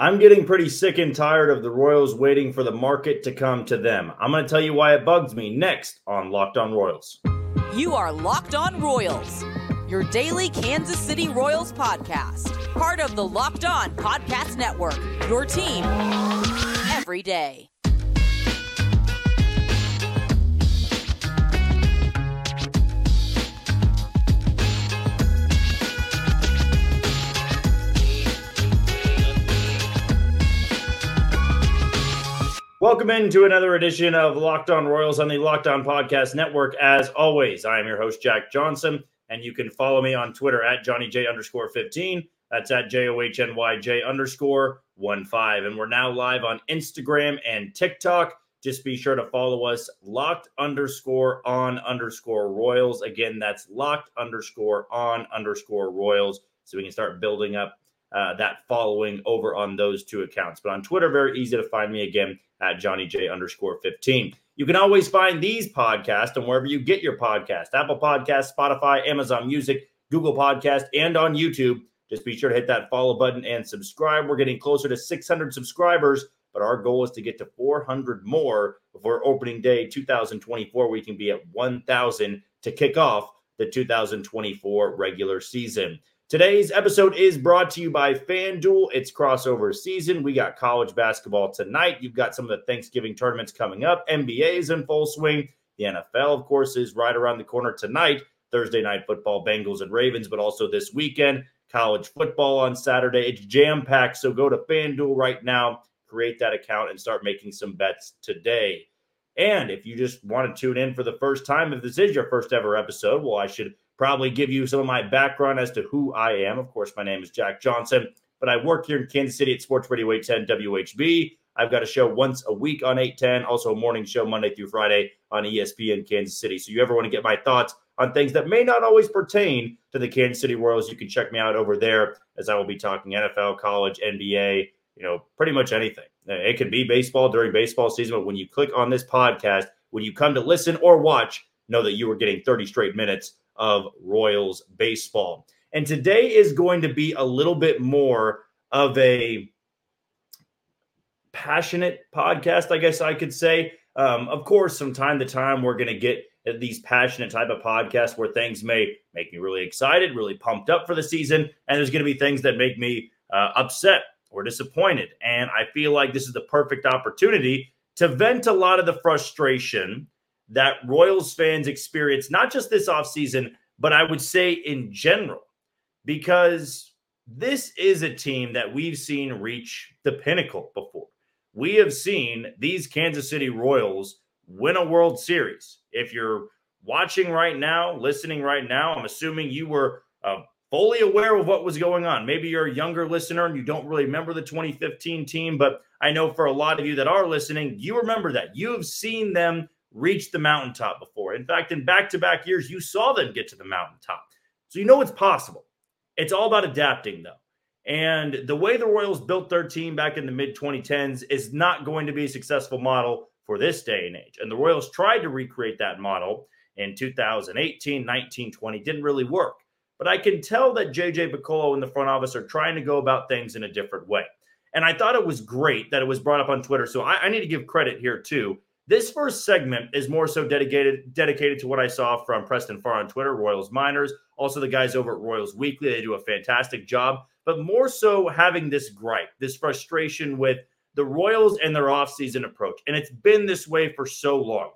I'm getting pretty sick and tired of the Royals waiting for the market to come to them. I'm going to tell you why it bugs me next on Locked On Royals. You are Locked On Royals, your daily Kansas City Royals podcast, part of the Locked On Podcast Network, your team every day. Welcome into another edition of Locked On Royals on the Locked On Podcast Network. As always, I am your host, Jack Johnson, and you can follow me on Twitter at Johnny J underscore 15. That's at J O H N Y J underscore 1 5. And we're now live on Instagram and TikTok. Just be sure to follow us, locked underscore on underscore Royals. Again, that's locked underscore on underscore Royals. So we can start building up uh, that following over on those two accounts. But on Twitter, very easy to find me again at Johnny J underscore 15. You can always find these podcasts and wherever you get your podcast Apple Podcast, Spotify, Amazon Music, Google Podcast, and on YouTube. Just be sure to hit that follow button and subscribe. We're getting closer to 600 subscribers, but our goal is to get to 400 more before opening day 2024. We can be at 1,000 to kick off the 2024 regular season. Today's episode is brought to you by FanDuel. It's crossover season. We got college basketball tonight. You've got some of the Thanksgiving tournaments coming up. NBA is in full swing. The NFL, of course, is right around the corner tonight. Thursday night football, Bengals and Ravens, but also this weekend, college football on Saturday. It's jam packed. So go to FanDuel right now, create that account, and start making some bets today. And if you just want to tune in for the first time, if this is your first ever episode, well, I should probably give you some of my background as to who I am. Of course, my name is Jack Johnson, but I work here in Kansas City at Sports Radio 810 WHB. I've got a show once a week on 810, also a morning show Monday through Friday on ESPN Kansas City. So you ever want to get my thoughts on things that may not always pertain to the Kansas City Royals, you can check me out over there as I will be talking NFL, college, NBA, you know, pretty much anything. It can be baseball during baseball season, but when you click on this podcast, when you come to listen or watch, know that you are getting 30 straight minutes of Royals baseball. And today is going to be a little bit more of a passionate podcast, I guess I could say. Um, of course, from time to time, we're going to get these passionate type of podcasts where things may make me really excited, really pumped up for the season, and there's going to be things that make me uh, upset or disappointed. And I feel like this is the perfect opportunity to vent a lot of the frustration that Royals fans experience, not just this offseason, but I would say in general, because this is a team that we've seen reach the pinnacle before. We have seen these Kansas City Royals win a World Series. If you're watching right now, listening right now, I'm assuming you were uh, fully aware of what was going on. Maybe you're a younger listener and you don't really remember the 2015 team, but I know for a lot of you that are listening, you remember that. You have seen them reached the mountaintop before. In fact, in back to back years, you saw them get to the mountaintop. So you know it's possible. It's all about adapting, though. And the way the Royals built their team back in the mid 2010s is not going to be a successful model for this day and age. And the Royals tried to recreate that model in 2018, 19, 20. Didn't really work. But I can tell that JJ Picollo and the front office are trying to go about things in a different way. And I thought it was great that it was brought up on Twitter. So I, I need to give credit here, too, this first segment is more so dedicated dedicated to what I saw from Preston Farr on Twitter, Royals Miners, also the guys over at Royals Weekly. They do a fantastic job, but more so having this gripe, this frustration with the Royals and their offseason approach. And it's been this way for so long.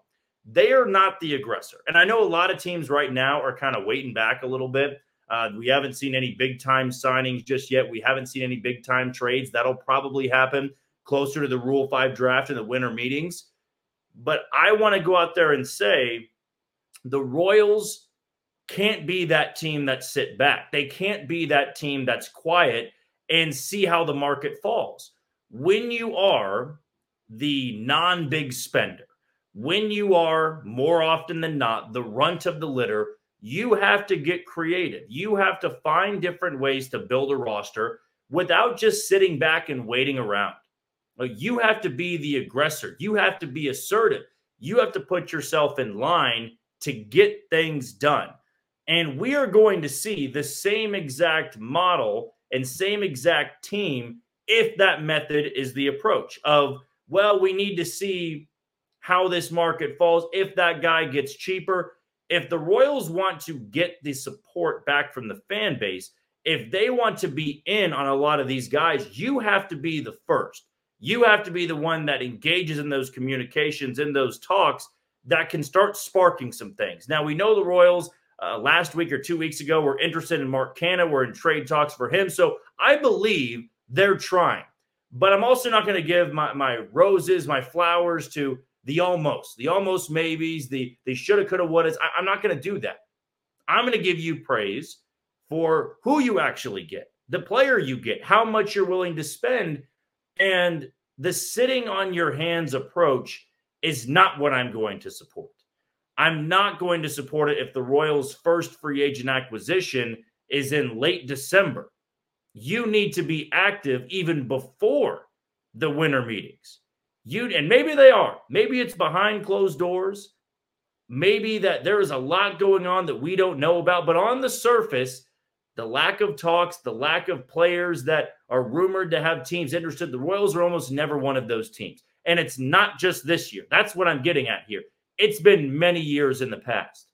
They are not the aggressor. And I know a lot of teams right now are kind of waiting back a little bit. Uh, we haven't seen any big time signings just yet. We haven't seen any big time trades. That'll probably happen closer to the Rule 5 draft and the winter meetings. But I want to go out there and say the Royals can't be that team that sit back. They can't be that team that's quiet and see how the market falls. When you are the non big spender, when you are more often than not the runt of the litter, you have to get creative. You have to find different ways to build a roster without just sitting back and waiting around. You have to be the aggressor. You have to be assertive. You have to put yourself in line to get things done. And we are going to see the same exact model and same exact team if that method is the approach of, well, we need to see how this market falls, if that guy gets cheaper. If the Royals want to get the support back from the fan base, if they want to be in on a lot of these guys, you have to be the first. You have to be the one that engages in those communications, in those talks that can start sparking some things. Now, we know the Royals uh, last week or two weeks ago were interested in Mark Canha. We're in trade talks for him. So I believe they're trying. But I'm also not going to give my, my roses, my flowers to the almost, the almost maybes, the they shoulda, coulda, woulda. I'm not going to do that. I'm going to give you praise for who you actually get, the player you get, how much you're willing to spend. And the sitting on your hands approach is not what I'm going to support. I'm not going to support it if the Royals' first free agent acquisition is in late December. You need to be active even before the winter meetings. You and maybe they are. Maybe it's behind closed doors. Maybe that there is a lot going on that we don't know about, but on the surface, the lack of talks, the lack of players that are rumored to have teams interested, the Royals are almost never one of those teams. And it's not just this year. That's what I'm getting at here. It's been many years in the past.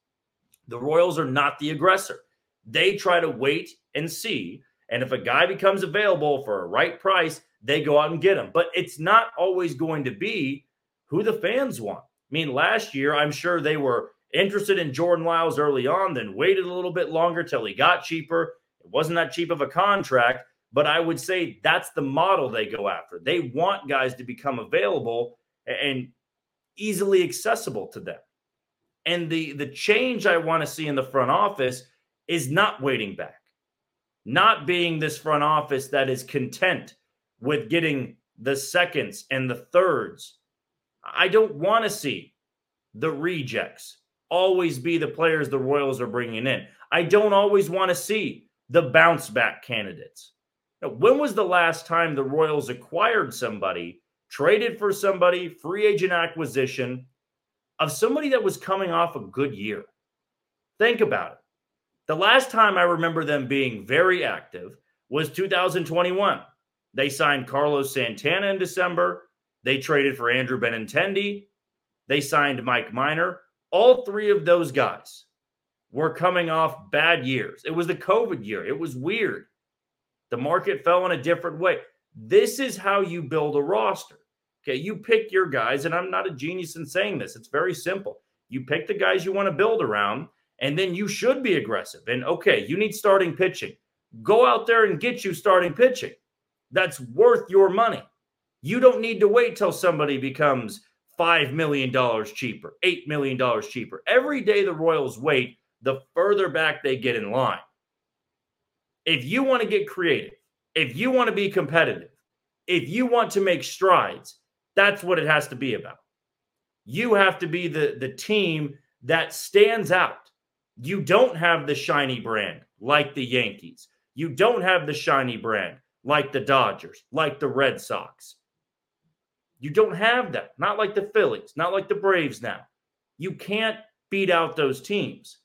The Royals are not the aggressor. They try to wait and see. And if a guy becomes available for a right price, they go out and get him. But it's not always going to be who the fans want. I mean, last year, I'm sure they were interested in Jordan Lyles early on, then waited a little bit longer till he got cheaper. It wasn't that cheap of a contract, but I would say that's the model they go after. They want guys to become available and easily accessible to them. And the the change I want to see in the front office is not waiting back. Not being this front office that is content with getting the seconds and the thirds. I don't want to see the rejects always be the players the Royals are bringing in. I don't always want to see the bounce back candidates. Now, when was the last time the Royals acquired somebody traded for somebody, free agent acquisition of somebody that was coming off a good year. Think about it. The last time I remember them being very active was 2021. They signed Carlos Santana in December. They traded for Andrew Benintendi. They signed Mike Minor. All three of those guys were coming off bad years. It was the COVID year. It was weird. The market fell in a different way. This is how you build a roster. Okay, you pick your guys, and I'm not a genius in saying this. It's very simple. You pick the guys you want to build around, and then you should be aggressive. And okay, you need starting pitching. Go out there and get you starting pitching. That's worth your money. You don't need to wait till somebody becomes $5 million cheaper, $8 million cheaper. Every day the Royals wait, the further back they get in line. If you want to get creative, if you want to be competitive, if you want to make strides, that's what it has to be about. You have to be the, the team that stands out. You don't have the shiny brand like the Yankees. You don't have the shiny brand like the Dodgers, like the Red Sox. You don't have that. Not like the Phillies, not like the Braves now. You can't beat out those teams.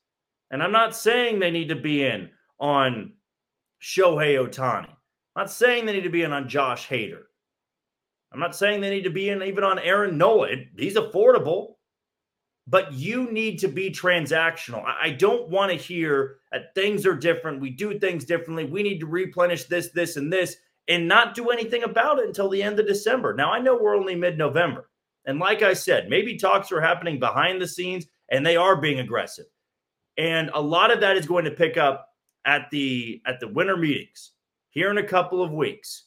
And I'm not saying they need to be in on Shohei Ohtani. I'm not saying they need to be in on Josh Hader. I'm not saying they need to be in even on Aaron Nola. He's affordable, but you need to be transactional. I don't want to hear that things are different. We do things differently. We need to replenish this, this, and this, and not do anything about it until the end of December. Now, I know we're only mid November. And like I said, maybe talks are happening behind the scenes and they are being aggressive. And a lot of that is going to pick up at the at the winter meetings here in a couple of weeks,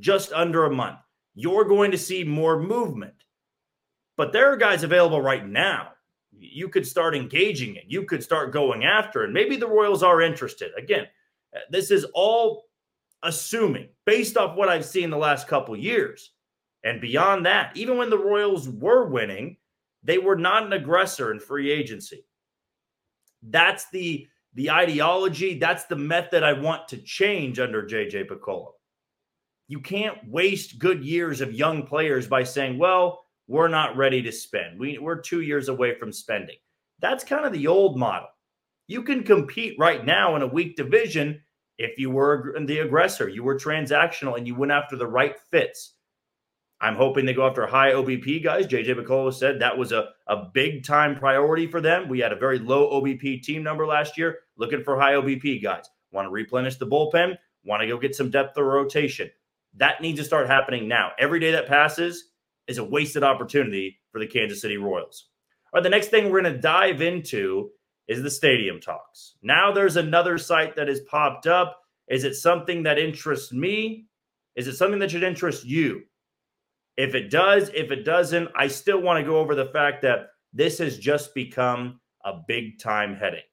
just under a month you're going to see more movement. But there are guys available right now. You could start engaging it. you could start going after, and maybe the Royals are interested. Again, this is all assuming based off what I've seen the last couple years. And beyond that, even when the Royals were winning, they were not an aggressor in free agency. That's the the ideology, that's the method I want to change under JJ Picollo you can't waste good years of young players by saying, well, we're not ready to spend. We, we're two years away from spending. That's kind of the old model. You can compete right now in a weak division if you were the aggressor, you were transactional and you went after the right fits. I'm hoping they go after high OBP guys. JJ Picollo said that was a, a big time priority for them. We had a very low OBP team number last year, looking for high OBP guys. Want to replenish the bullpen, want to go get some depth of rotation. That needs to start happening now. Every day that passes is a wasted opportunity for the Kansas City Royals. All right, the next thing we're going to dive into is the stadium talks. Now there's another site that has popped up. Is it something that interests me? Is it something that should interest you? If it does, if it doesn't, I still want to go over the fact that this has just become a big time headache.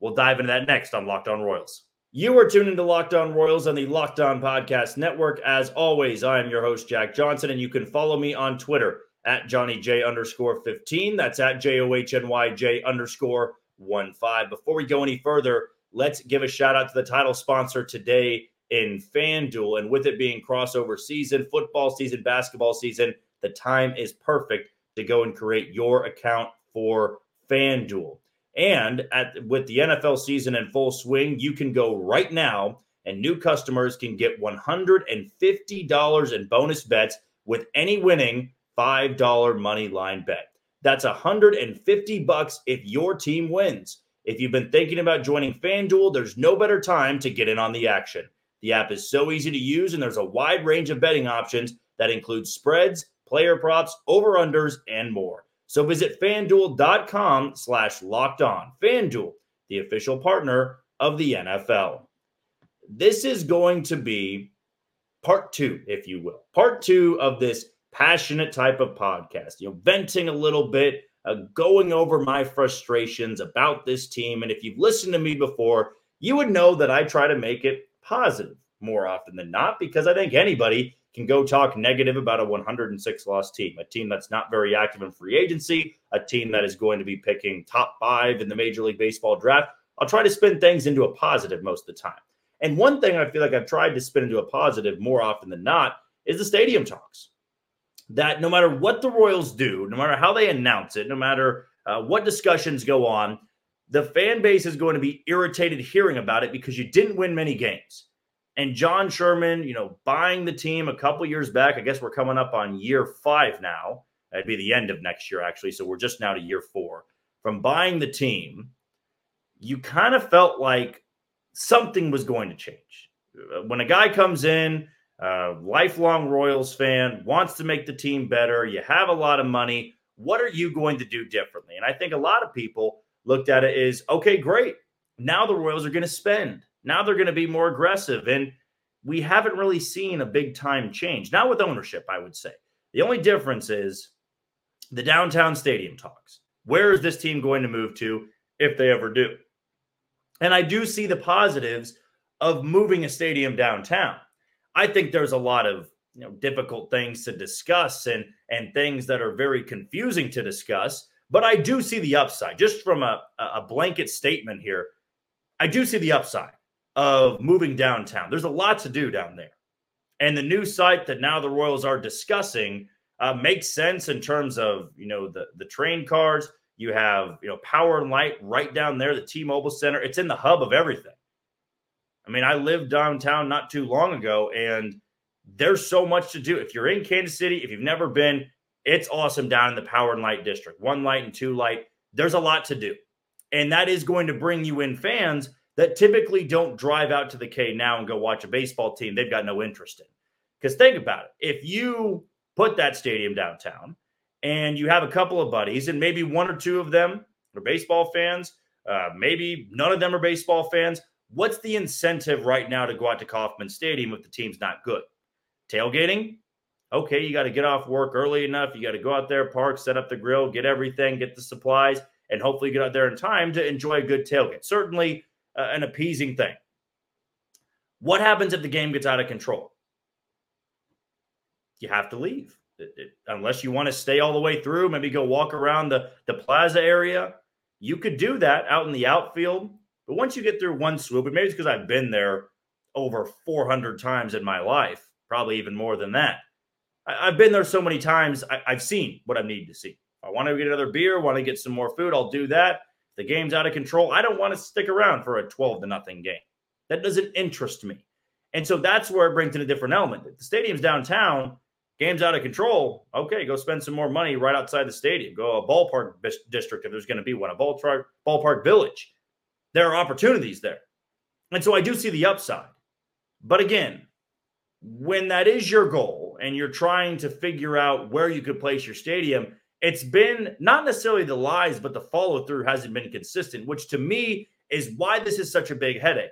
We'll dive into that next on Locked On Royals. You are tuned into Locked On Royals on the Locked On Podcast Network. As always, I am your host, Jack Johnson, and you can follow me on Twitter at Johnny J underscore 15. That's at J O H N Y J underscore 1 5. Before we go any further, let's give a shout out to the title sponsor today in FanDuel. And with it being crossover season, football season, basketball season, the time is perfect to go and create your account for FanDuel. And at with the NFL season in full swing, you can go right now and new customers can get $150 in bonus bets with any winning $5 money line bet. That's 150 bucks if your team wins. If you've been thinking about joining FanDuel, there's no better time to get in on the action. The app is so easy to use and there's a wide range of betting options that include spreads, player props, over-unders, and more. So visit fanduel.com slash locked on. FanDuel, the official partner of the NFL. This is going to be part two, if you will. Part two of this passionate type of podcast, you know, venting a little bit, uh, going over my frustrations about this team. And if you've listened to me before, you would know that I try to make it positive more often than not because I think anybody can go talk negative about a 106 loss team, a team that's not very active in free agency, a team that is going to be picking top five in the Major League Baseball draft. I'll try to spin things into a positive most of the time. And one thing I feel like I've tried to spin into a positive more often than not is the stadium talks that no matter what the Royals do, no matter how they announce it, no matter uh, what discussions go on, the fan base is going to be irritated hearing about it because you didn't win many games. And John Sherman, you know, buying the team a couple years back, I guess we're coming up on year five now. It'd be the end of next year, actually. So we're just now to year four. From buying the team, you kind of felt like something was going to change. When a guy comes in, uh, lifelong Royals fan, wants to make the team better. You have a lot of money. What are you going to do differently? And I think a lot of people looked at it as okay, great. Now the Royals are going to spend. Now they're going to be more aggressive. And we haven't really seen a big time change. Not with ownership, I would say. The only difference is the downtown stadium talks. Where is this team going to move to if they ever do? And I do see the positives of moving a stadium downtown. I think there's a lot of you know difficult things to discuss and and things that are very confusing to discuss. But I do see the upside, just from a, a blanket statement here. I do see the upside of moving downtown. There's a lot to do down there. And the new site that now the Royals are discussing uh, makes sense in terms of, you know, the, the train cars. You have, you know, power and light right down there, the T-Mobile Center. It's in the hub of everything. I mean, I lived downtown not too long ago, and there's so much to do. If you're in Kansas City, if you've never been, it's awesome down in the Power and Light District. One light and two light. There's a lot to do. And that is going to bring you in fans that typically don't drive out to the K now and go watch a baseball team they've got no interest in. Because think about it. If you put that stadium downtown and you have a couple of buddies, and maybe one or two of them are baseball fans, uh, maybe none of them are baseball fans, What's the incentive right now to go out to Kauffman Stadium if the team's not good? Tailgating? Okay, you got to get off work early enough. You got to go out there, park, set up the grill, get everything, get the supplies, and hopefully get out there in time to enjoy a good tailgate. Certainly uh, an appeasing thing. What happens if the game gets out of control? You have to leave. It, it, unless you want to stay all the way through, maybe go walk around the, the plaza area. You could do that out in the outfield but once you get through one swoop, and maybe it's because I've been there over 400 times in my life, probably even more than that. I, have been there so many times, I, have seen what I need to see. I want to get another beer, want to get some more food, I'll do that. The game's out of control. I don't want to stick around for a 12 to nothing game. That doesn't interest me. And so that's where it brings in a different element. If the stadium's downtown, game's out of control. Okay, go spend some more money right outside the stadium. Go a ballpark district if there's going to be one, a ballpark ballpark village. There are opportunities there. And so I do see the upside. But again, when that is your goal and you're trying to figure out where you could place your stadium, it's been not necessarily the lies, but the follow through hasn't been consistent, which to me is why this is such a big headache.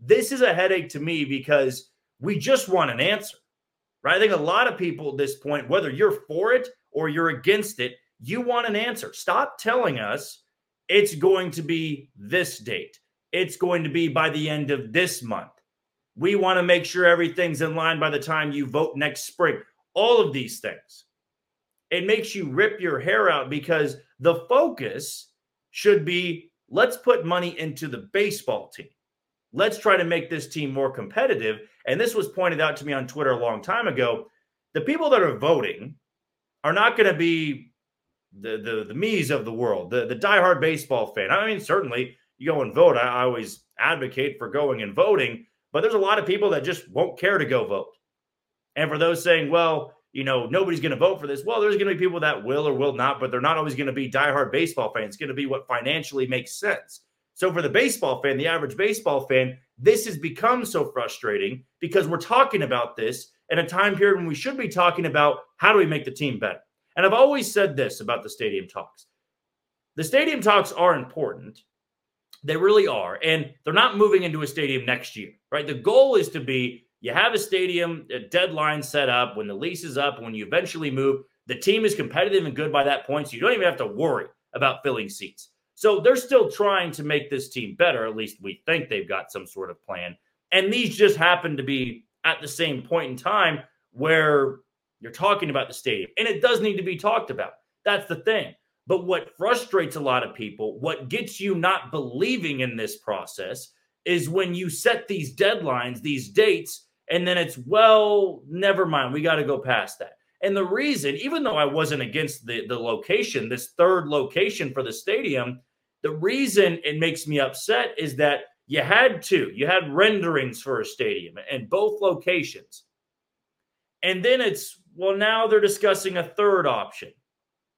This is a headache to me because we just want an answer, right? I think a lot of people at this point, whether you're for it or you're against it, you want an answer. Stop telling us it's going to be this date, it's going to be by the end of this month. We want to make sure everything's in line by the time you vote next spring. All of these things. It makes you rip your hair out because the focus should be let's put money into the baseball team. Let's try to make this team more competitive. And this was pointed out to me on Twitter a long time ago. The people that are voting are not going to be the, the the me's of the world, the, the diehard baseball fan. I mean, certainly you go and vote. I, I always advocate for going and voting, but there's a lot of people that just won't care to go vote. And for those saying, well, you know, nobody's going to vote for this, well, there's going to be people that will or will not, but they're not always going to be diehard baseball fans. It's going to be what financially makes sense. So for the baseball fan, the average baseball fan, this has become so frustrating because we're talking about this in a time period when we should be talking about how do we make the team better. And I've always said this about the stadium talks. The stadium talks are important, they really are. And they're not moving into a stadium next year, right? The goal is to be you have a stadium a deadline set up when the lease is up, when you eventually move, the team is competitive and good by that point. So you don't even have to worry about filling seats. So they're still trying to make this team better. At least we think they've got some sort of plan. And these just happen to be at the same point in time where you're talking about the stadium. And it does need to be talked about. That's the thing. But what frustrates a lot of people, what gets you not believing in this process, is when you set these deadlines, these dates, and then it's, well, never mind, we got to go past that. And the reason, even though I wasn't against the, the location, this third location for the stadium, the reason it makes me upset is that you had two, you had renderings for a stadium and both locations. And then it's, well, now they're discussing a third option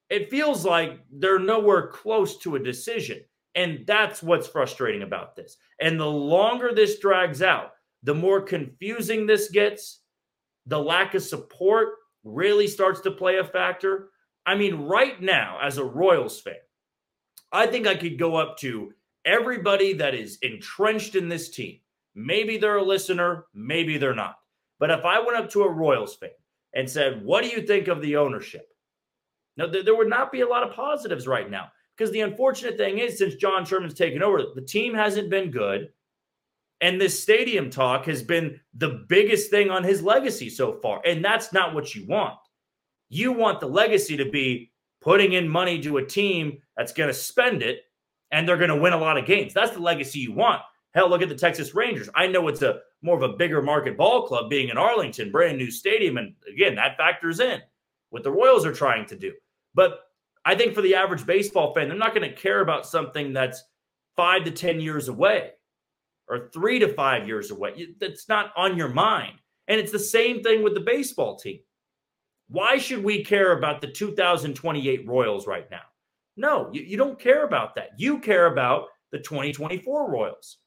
it feels like they're nowhere close to a decision. And that's what's frustrating about this. And the longer this drags out, the more confusing this gets, the lack of support really starts to play a factor. I mean, right now, as a Royals fan, I think I could go up to everybody that is entrenched in this team. Maybe they're a listener, maybe they're not. But if I went up to a Royals fan and said, What do you think of the ownership? Now, there, there would not be a lot of positives right now because the unfortunate thing is, since John Sherman's taken over, the team hasn't been good. And this stadium talk has been the biggest thing on his legacy so far. And that's not what you want. You want the legacy to be putting in money to a team that's going to spend it and they're going to win a lot of games. That's the legacy you want. Hell, look at the Texas Rangers. I know it's a more of a bigger market ball club being in Arlington, brand new stadium. And again, that factors in what the Royals are trying to do. But I think for the average baseball fan, they're not going to care about something that's five to 10 years away or three to five years away. That's not on your mind. And it's the same thing with the baseball team. Why should we care about the 2028 Royals right now? No, you, you don't care about that. You care about the 2024 Royals,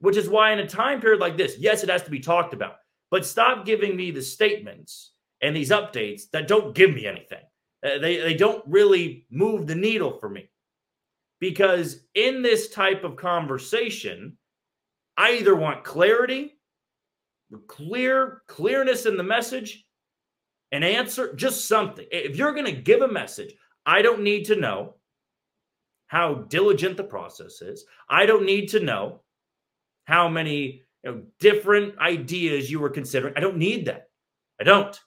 which is why in a time period like this, yes, it has to be talked about, but stop giving me the statements and these updates that don't give me anything. Uh, they, they don't really move the needle for me. Because in this type of conversation, I either want clarity, clear clearness in the message, an answer, just something. If you're going to give a message, I don't need to know how diligent the process is. I don't need to know how many you know, different ideas you were considering. I don't need that. I don't.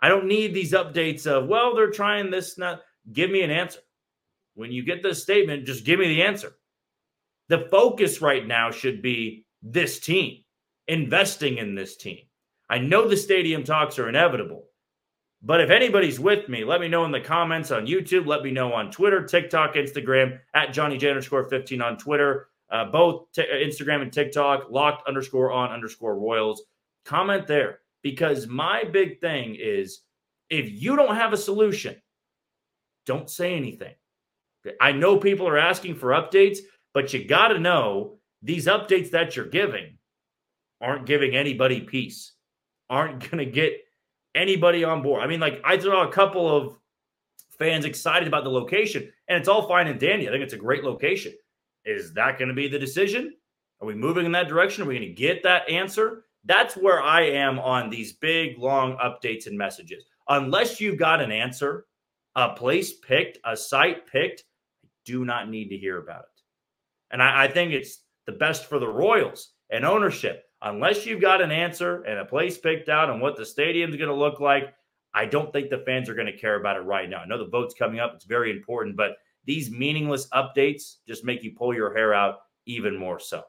I don't need these updates of, well, they're trying this. Not give me an answer. When you get this statement, just give me the answer. The focus right now should be this team, investing in this team. I know the stadium talks are inevitable, but if anybody's with me, let me know in the comments on YouTube. Let me know on Twitter, TikTok, Instagram, at Johnny underscore 15 on Twitter. Uh, both t- Instagram and TikTok, locked underscore on underscore Royals. Comment there because my big thing is if you don't have a solution, don't say anything. I know people are asking for updates, but you got to know these updates that you're giving aren't giving anybody peace, aren't going to get anybody on board. I mean, like, I saw a couple of fans excited about the location, and it's all fine and dandy. I think it's a great location. Is that going to be the decision? Are we moving in that direction? Are we going to get that answer? That's where I am on these big, long updates and messages. Unless you've got an answer, a place picked, a site picked, I do not need to hear about it. And I, I think it's the best for the Royals and ownership. Unless you've got an answer and a place picked out and what the stadium's going to look like, I don't think the fans are going to care about it right now. I know the vote's coming up, it's very important, but these meaningless updates just make you pull your hair out even more so.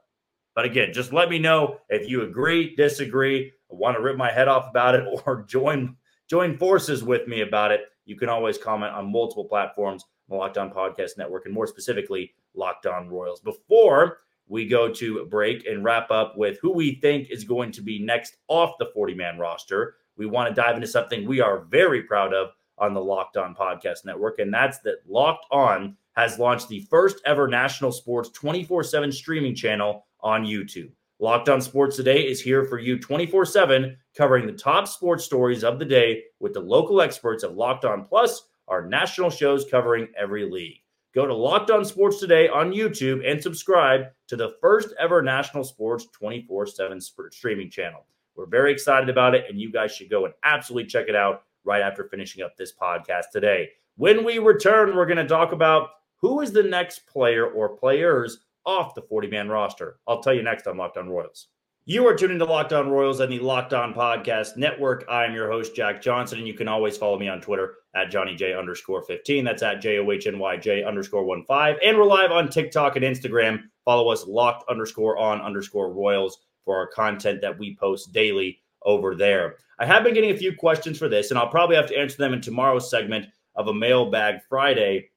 But again, just let me know if you agree, disagree, want to rip my head off about it, or join join forces with me about it. You can always comment on multiple platforms, the Locked On Podcast Network, and more specifically, Locked On Royals. Before we go to break and wrap up with who we think is going to be next off the 40 man roster, we want to dive into something we are very proud of on the Locked On Podcast Network, and that's that Locked On has launched the first ever national sports 24 7 streaming channel on YouTube. Locked On Sports Today is here for you 24 7, covering the top sports stories of the day with the local experts of Locked On Plus, our national shows covering every league. Go to Locked On Sports Today on YouTube and subscribe to the first ever national sports 24 7 streaming channel. We're very excited about it, and you guys should go and absolutely check it out right after finishing up this podcast today. When we return, we're going to talk about who is the next player or players off the 40 man roster. I'll tell you next on Locked On Royals. You are tuning to Locked On Royals and the Locked On Podcast Network. I am your host, Jack Johnson, and you can always follow me on Twitter at Johnny J underscore 15. That's at J O H N Y J underscore 1 5. And we're live on TikTok and Instagram. Follow us locked underscore on underscore Royals for our content that we post daily over there. I have been getting a few questions for this, and I'll probably have to answer them in tomorrow's segment of a mailbag Friday.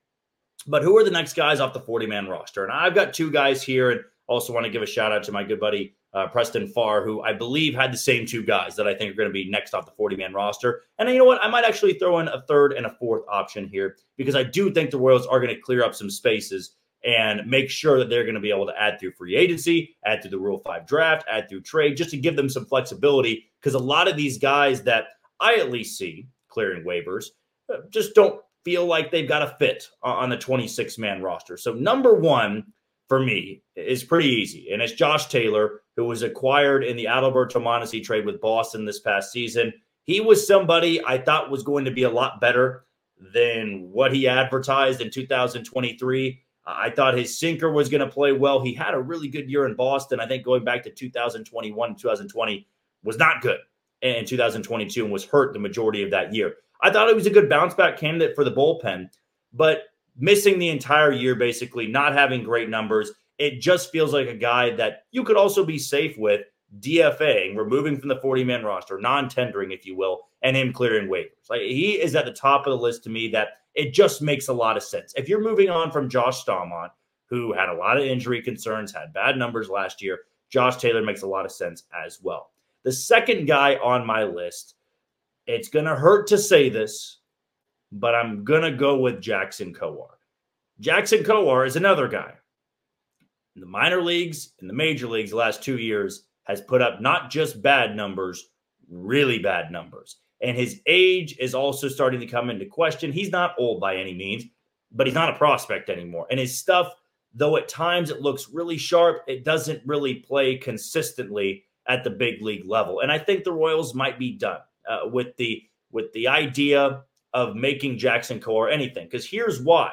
But who are the next guys off the 40 man roster? And I've got two guys here, and also want to give a shout out to my good buddy uh, Preston Farr, who I believe had the same two guys that I think are going to be next off the 40 man roster. And you know what? I might actually throw in a third and a fourth option here because I do think the Royals are going to clear up some spaces and make sure that they're going to be able to add through free agency, add through the Rule 5 draft, add through trade, just to give them some flexibility. Because a lot of these guys that I at least see clearing waivers uh, just don't feel like they've got a fit on the 26 man roster. So, number one for me is pretty easy, and it's Josh Taylor, who was acquired in the Adalberto Mondesi trade with Boston this past season. He was somebody I thought was going to be a lot better than what he advertised in 2023. I thought his sinker was going to play well. He had a really good year in Boston. I think going back to 2021, and 2020 was not good in 2022 and was hurt the majority of that year. I thought he was a good bounce back candidate for the bullpen, but missing the entire year, basically, not having great numbers. It just feels like a guy that you could also be safe with DFAing, removing from the 40 man roster, non tendering, if you will, and him clearing waivers. Like he is at the top of the list to me that it just makes a lot of sense. If you're moving on from Josh Staumont, who had a lot of injury concerns, had bad numbers last year, Josh Taylor makes a lot of sense as well. The second guy on my list, it's going to hurt to say this, but I'm going to go with Jackson Kowar. Jackson Kowar is another guy. In the minor leagues, in the major leagues, the last two years, has put up not just bad numbers, really bad numbers. And his age is also starting to come into question. He's not old by any means, but he's not a prospect anymore. And his stuff, though at times it looks really sharp, it doesn't really play consistently at the big league level. And I think the Royals might be done uh, with the with the idea of making Jackson Kowar anything. Because here's why.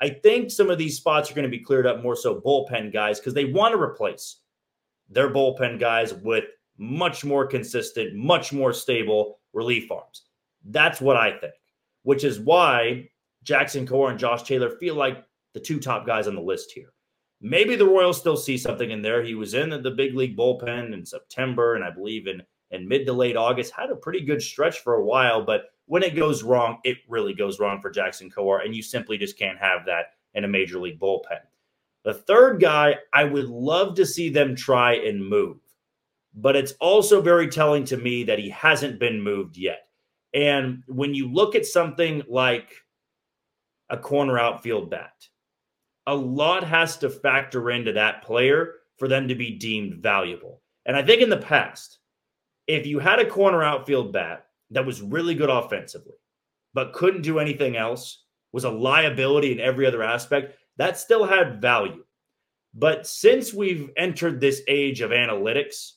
I think some of these spots are going to be cleared up more so bullpen guys because they want to replace their bullpen guys with much more consistent, much more stable relief arms. That's what I think, which is why Jackson Kowar and Josh Taylor feel like the two top guys on the list here. Maybe the Royals still see something in there. He was in the big league bullpen in September, and I believe in, in mid to late August, had a pretty good stretch for a while. But when it goes wrong, it really goes wrong for Jackson Kowar, and you simply just can't have that in a major league bullpen. The third guy, I would love to see them try and move, but it's also very telling to me that he hasn't been moved yet. And when you look at something like a corner outfield bat, a lot has to factor into that player for them to be deemed valuable. And I think in the past, if you had a corner outfield bat that was really good offensively, but couldn't do anything else, was a liability in every other aspect, that still had value. But since we've entered this age of analytics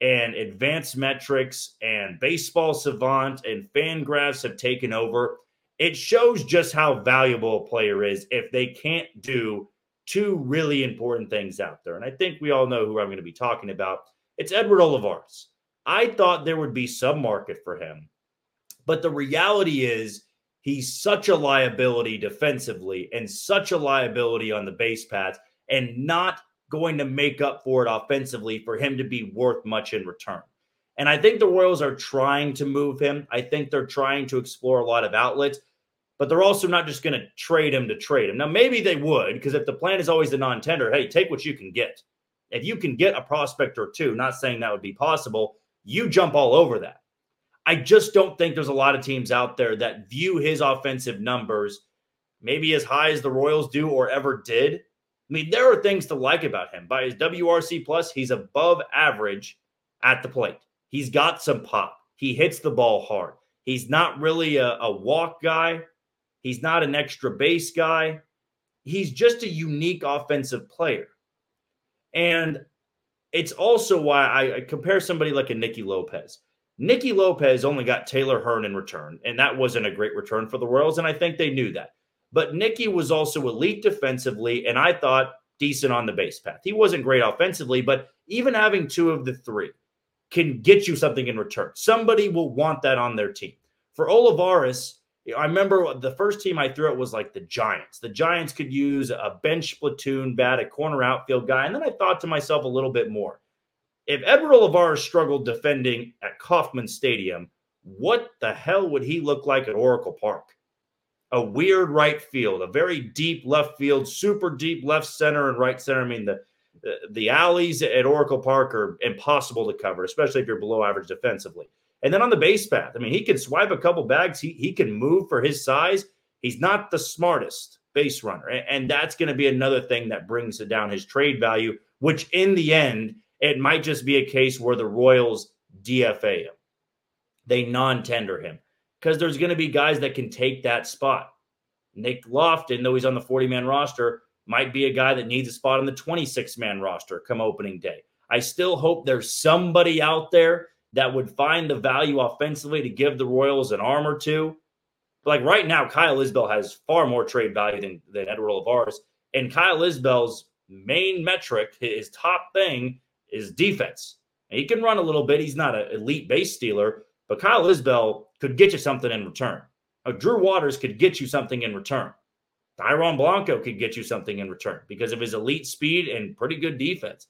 and advanced metrics and baseball savant and Fangraphs have taken over, it shows just how valuable a player is if they can't do two really important things out there. And I think we all know who I'm going to be talking about. It's Edward Olivares. I thought there would be some market for him, but the reality is he's such a liability defensively and such a liability on the base paths and not going to make up for it offensively for him to be worth much in return. And I think the Royals are trying to move him. I think they're trying to explore a lot of outlets, but they're also not just going to trade him to trade him. Now, maybe they would, because if the plan is always the non tender, hey, take what you can get. If you can get a prospect or two, not saying that would be possible, you jump all over that. I just don't think there's a lot of teams out there that view his offensive numbers maybe as high as the Royals do or ever did. I mean, there are things to like about him. By his WRC plus, he's above average at the plate. He's got some pop. He hits the ball hard. He's not really a, a walk guy. He's not an extra base guy. He's just a unique offensive player. And it's also why I, I compare somebody like a Nicky Lopez. Nicky Lopez only got Taylor Hearn in return, and that wasn't a great return for the Royals, and I think they knew that. But Nicky was also elite defensively, and I thought decent on the base path. He wasn't great offensively, but even having two of the three can get you something in return. Somebody will want that on their team. For Olivares, I remember the first team I threw it was like the Giants. The Giants could use a bench platoon bat, a corner outfield guy. And then I thought to myself a little bit more if Edward Olivares struggled defending at Kauffman Stadium, what the hell would he look like at Oracle Park? A weird right field, a very deep left field, super deep left center and right center. I mean, the the, the alleys at Oracle Park are impossible to cover, especially if you're below average defensively. And then on the base path, I mean, he can swipe a couple bags. He he can move for his size. He's not the smartest base runner, and that's going to be another thing that brings it down his trade value. Which in the end it might just be a case where the Royals DFA him. They non tender him because there's going to be guys that can take that spot. Nick Loftin, though he's on the 40 man roster, might be a guy that needs a spot on the 26 man roster come opening day. I still hope there's somebody out there that would find the value offensively to give the Royals an arm or two. But like right now, Kyle Isbel has far more trade value than, than Edward Olivares. And Kyle Isbel's main metric, his top thing, is defense. he can run a little bit. He's not an elite base stealer, but Kyle Isbel could get you something in return. Now, Drew Waters could get you something in return. Dairon Blanco could get you something in return because of his elite speed and pretty good defense.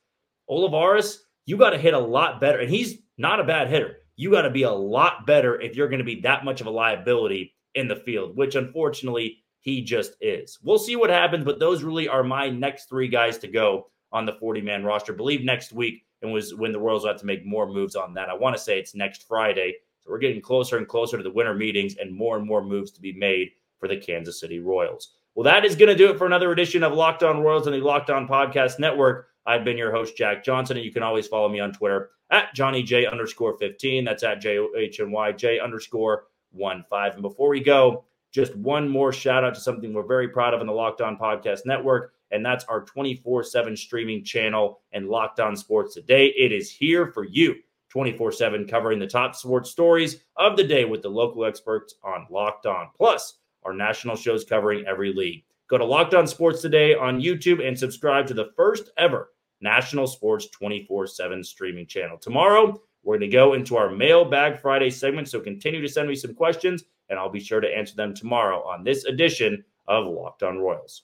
Olivares, you got to hit a lot better. And he's not a bad hitter. You got to be a lot better if you're going to be that much of a liability in the field, which unfortunately he just is. We'll see what happens, but those really are my next three guys to go on the 40 man roster. Believe next week and was when the Royals have to make more moves on that. I want to say it's next Friday. So we're getting closer and closer to the winter meetings and more and more moves to be made for the Kansas City Royals. Well, that is going to do it for another edition of Locked On Royals and the Locked On Podcast Network. I've been your host, Jack Johnson, and you can always follow me on Twitter at Johnny J underscore 15. That's at J O H N Y J underscore 1 5. And before we go, just one more shout out to something we're very proud of in the Locked On Podcast Network and that's our 24 7 streaming channel and Locked On Sports Today. It is here for you 24 7, covering the top sports stories of the day with the local experts on Locked On, plus our national shows covering every league. Go to Locked On Sports Today on YouTube and subscribe to the first ever National Sports 24 7 streaming channel. Tomorrow, we're going to go into our Mailbag Friday segment, so continue to send me some questions, and I'll be sure to answer them tomorrow on this edition of Locked On Royals.